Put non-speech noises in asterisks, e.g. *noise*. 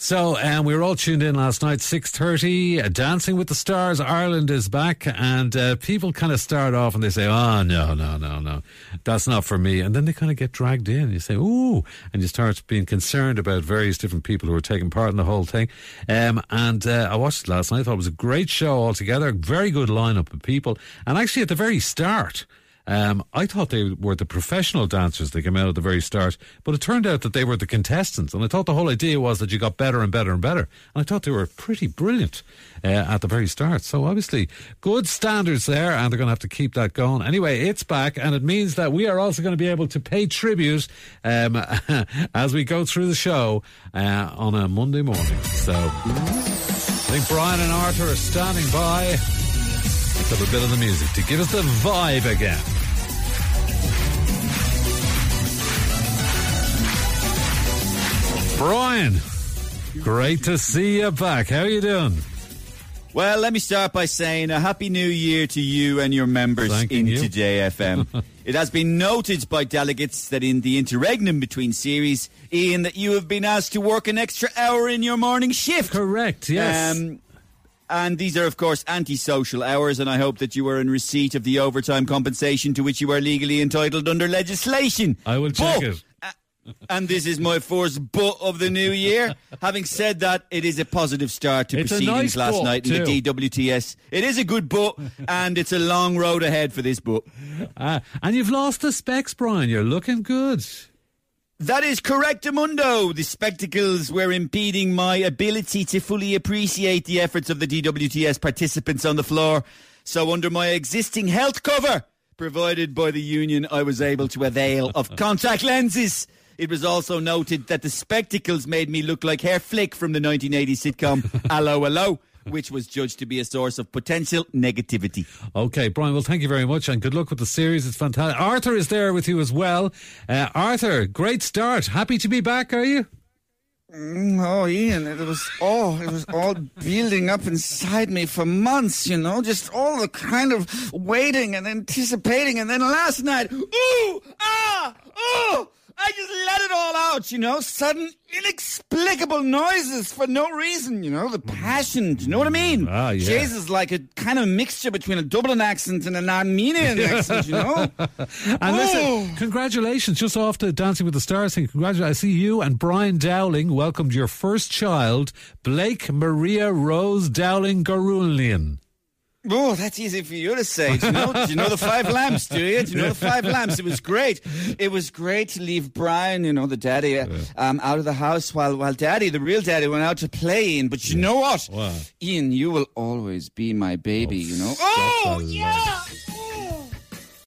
So um, we were all tuned in last night, six thirty. Uh, Dancing with the Stars Ireland is back, and uh, people kind of start off and they say, "Oh no, no, no, no, that's not for me," and then they kind of get dragged in. And you say, "Ooh," and you start being concerned about various different people who are taking part in the whole thing. Um, and uh, I watched it last night. I thought it was a great show altogether. Very good lineup of people, and actually at the very start. Um, I thought they were the professional dancers that came out at the very start, but it turned out that they were the contestants. And I thought the whole idea was that you got better and better and better. And I thought they were pretty brilliant uh, at the very start. So obviously, good standards there, and they're going to have to keep that going. Anyway, it's back, and it means that we are also going to be able to pay tribute um, *laughs* as we go through the show uh, on a Monday morning. So I think Brian and Arthur are standing by. Have a bit of the music to give us the vibe again. Brian, great to see you back. How are you doing? Well, let me start by saying a happy new year to you and your members Thanking in you. Today FM. *laughs* it has been noted by delegates that in the interregnum between series, Ian, that you have been asked to work an extra hour in your morning shift. Correct, yes. Um, and these are, of course, antisocial hours, and I hope that you are in receipt of the overtime compensation to which you are legally entitled under legislation. I will check But- it. And this is my first butt of the new year. Having said that, it is a positive start to It's proceedings nice last night in the DWTS. It is a good butt, and it's a long road ahead for this butt. Uh, and you've lost the specs, Brian. You're looking good. That is correct, Amundo. The spectacles were impeding my ability to fully appreciate the efforts of the DWTS participants on the floor. So, under my existing health cover provided by the union, I was able to avail of contact lenses. It was also noted that the spectacles made me look like Herr Flick from the 1980 sitcom *laughs* Allo Allo, which was judged to be a source of potential negativity. Okay, Brian, well, thank you very much and good luck with the series. It's fantastic. Arthur is there with you as well. Uh, Arthur, great start. Happy to be back, are you? Oh, Ian, it was all it was all building up inside me for months, you know, just all the kind of waiting and anticipating, and then last night, ooh, ah, oh, I just let it all out, you know, sudden inexplicable noises for no reason, you know, the passion, do you know what I mean? Ah, yeah. Jesus, like a kind of mixture between a Dublin accent and an Armenian *laughs* accent, you know. And listen, congratulations, just off the Dancing with the Stars thing. Congratulations. I see you and Brian Dowling welcomed your first child, Blake Maria Rose Dowling Gourounlian. Oh, that's easy for you to say. Do you know? do you know the five lamps? Do you? Do you know the five lamps? It was great. It was great to leave Brian, you know, the daddy, um, out of the house while while Daddy, the real Daddy, went out to play. And but you know what, What? Ian, you will always be my baby. you know. Oh love. yeah.